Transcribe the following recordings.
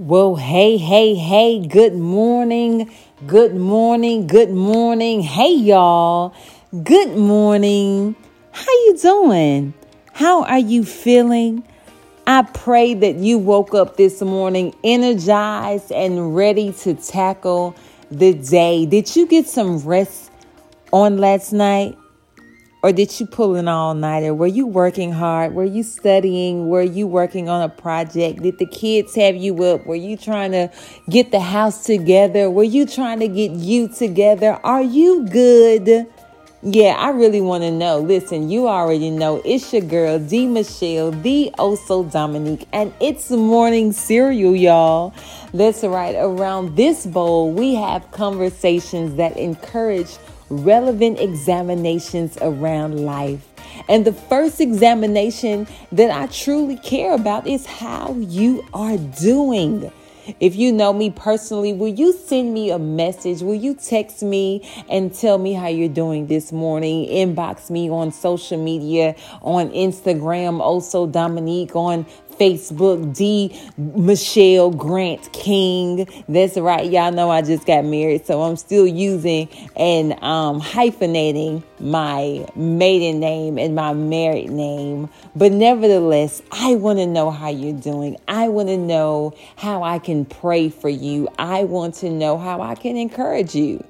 Well, hey, hey, hey, good morning, good morning, good morning. Hey, y'all, good morning. How you doing? How are you feeling? I pray that you woke up this morning energized and ready to tackle the day. Did you get some rest on last night? Or did you pull an all nighter? Were you working hard? Were you studying? Were you working on a project? Did the kids have you up? Were you trying to get the house together? Were you trying to get you together? Are you good? Yeah, I really want to know. Listen, you already know it's your girl, D. Michelle, the Oso Dominique, and it's morning cereal, y'all. That's right. Around this bowl, we have conversations that encourage relevant examinations around life. And the first examination that I truly care about is how you are doing. If you know me personally, will you send me a message? Will you text me and tell me how you're doing this morning? Inbox me on social media, on Instagram, also Dominique, on Facebook, D. Michelle Grant King. That's right. Y'all know I just got married, so I'm still using and um, hyphenating my maiden name and my married name. But nevertheless, I want to know how you're doing. I want to know how I can pray for you. I want to know how I can encourage you.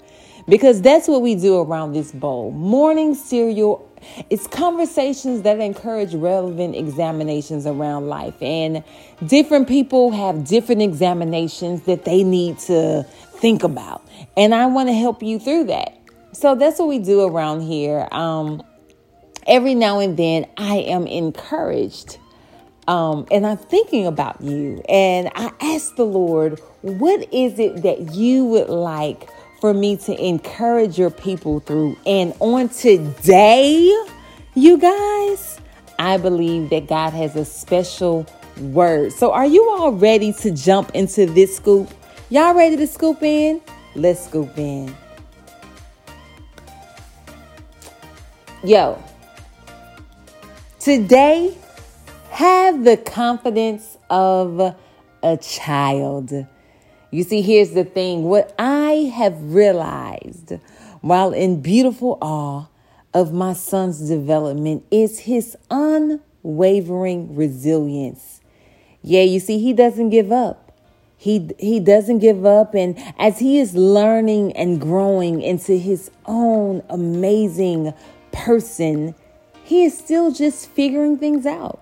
Because that's what we do around this bowl. Morning cereal it's conversations that encourage relevant examinations around life. And different people have different examinations that they need to think about. And I want to help you through that. So that's what we do around here. Um, every now and then, I am encouraged. Um, and I'm thinking about you. And I ask the Lord, what is it that you would like for me to encourage your people through. And on today, you guys, I believe that God has a special word. So, are you all ready to jump into this scoop? Y'all ready to scoop in? Let's scoop in. Yo, today, have the confidence of a child. You see, here's the thing what I have realized while in beautiful awe of my son's development is his unwavering resilience. Yeah, you see, he doesn't give up. He, he doesn't give up. And as he is learning and growing into his own amazing person, he is still just figuring things out.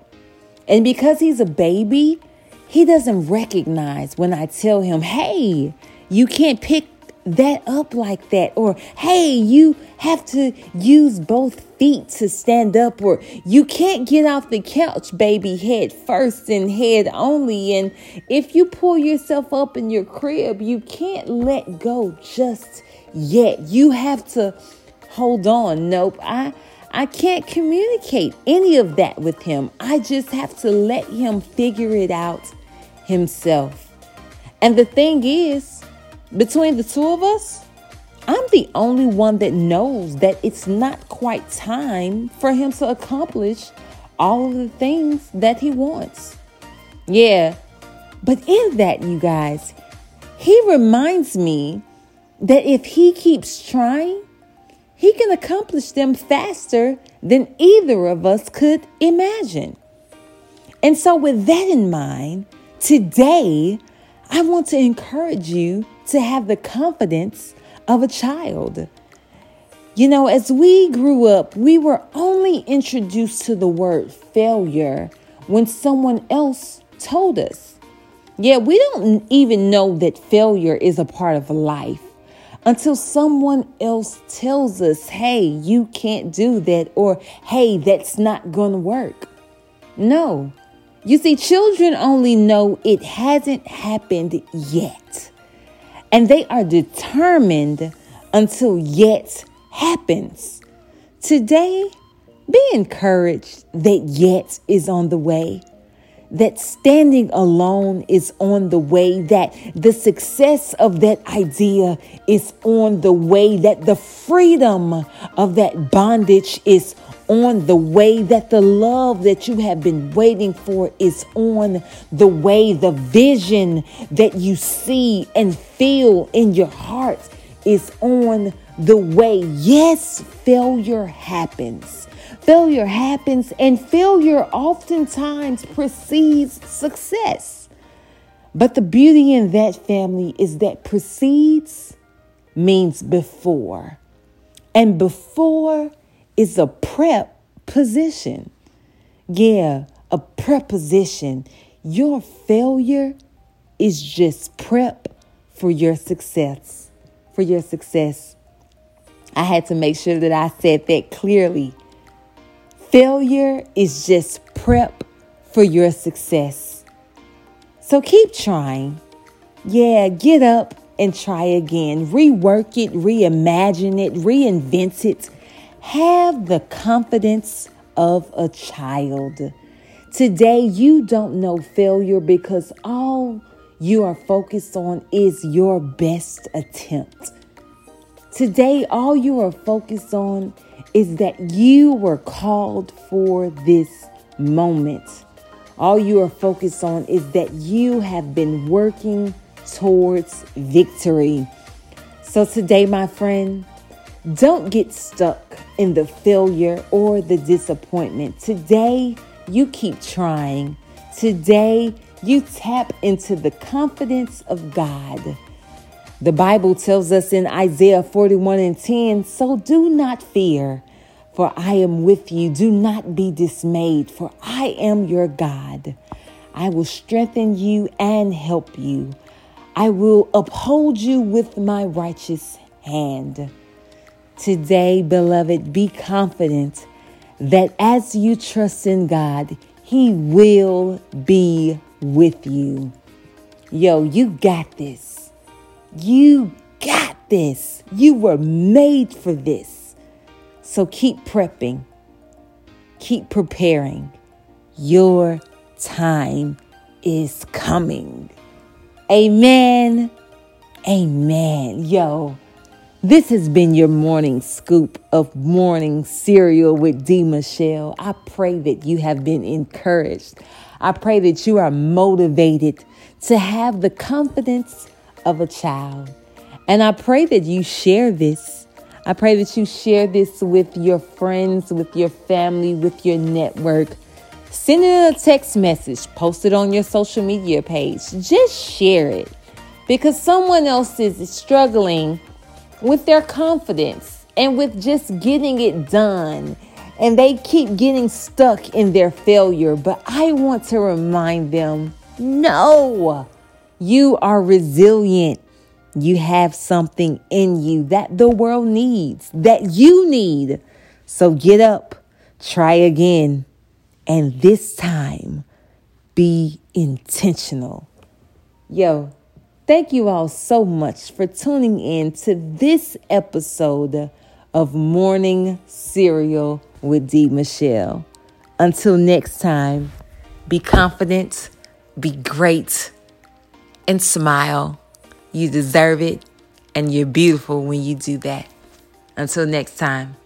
And because he's a baby, he doesn't recognize when I tell him, hey, you can't pick that up like that. Or, hey, you have to use both feet to stand up. Or, you can't get off the couch, baby, head first and head only. And if you pull yourself up in your crib, you can't let go just yet. You have to hold on. Nope. I. I can't communicate any of that with him. I just have to let him figure it out himself. And the thing is, between the two of us, I'm the only one that knows that it's not quite time for him to accomplish all of the things that he wants. Yeah, but in that, you guys, he reminds me that if he keeps trying, he can accomplish them faster than either of us could imagine. And so, with that in mind, Today, I want to encourage you to have the confidence of a child. You know, as we grew up, we were only introduced to the word failure when someone else told us. Yeah, we don't even know that failure is a part of life until someone else tells us, hey, you can't do that, or hey, that's not going to work. No, you see, children only know it hasn't happened yet. And they are determined until yet happens. Today, be encouraged that yet is on the way, that standing alone is on the way, that the success of that idea is on the way, that the freedom of that bondage is on the way, that the love that you have been waiting for is on the way, the vision that you see and feel in your heart is on the way. Yes, failure happens. Failure happens, and failure oftentimes precedes success. But the beauty in that family is that precedes means before. And before is a prep position. Yeah, a preposition. Your failure is just prep for your success. For your success. I had to make sure that I said that clearly. Failure is just prep for your success. So keep trying. Yeah, get up and try again. Rework it, reimagine it, reinvent it have the confidence of a child. Today, you don't know failure because all you are focused on is your best attempt. Today, all you are focused on is that you were called for this moment. All you are focused on is that you have been working towards victory. So, today, my friend, don't get stuck in the failure or the disappointment. Today, you keep trying. Today, you tap into the confidence of God. The Bible tells us in Isaiah 41 and 10 So do not fear, for I am with you. Do not be dismayed, for I am your God. I will strengthen you and help you. I will uphold you with my righteous hand. Today, beloved, be confident that as you trust in God, He will be with you. Yo, you got this. You got this. You were made for this. So keep prepping, keep preparing. Your time is coming. Amen. Amen. Yo. This has been your morning scoop of morning cereal with D. Michelle. I pray that you have been encouraged. I pray that you are motivated to have the confidence of a child. And I pray that you share this. I pray that you share this with your friends, with your family, with your network. Send it in a text message, post it on your social media page. Just share it because someone else is struggling with their confidence and with just getting it done. And they keep getting stuck in their failure. But I want to remind them no, you are resilient. You have something in you that the world needs, that you need. So get up, try again, and this time be intentional. Yo, Thank you all so much for tuning in to this episode of Morning Cereal with D. Michelle. Until next time, be confident, be great, and smile. You deserve it, and you're beautiful when you do that. Until next time.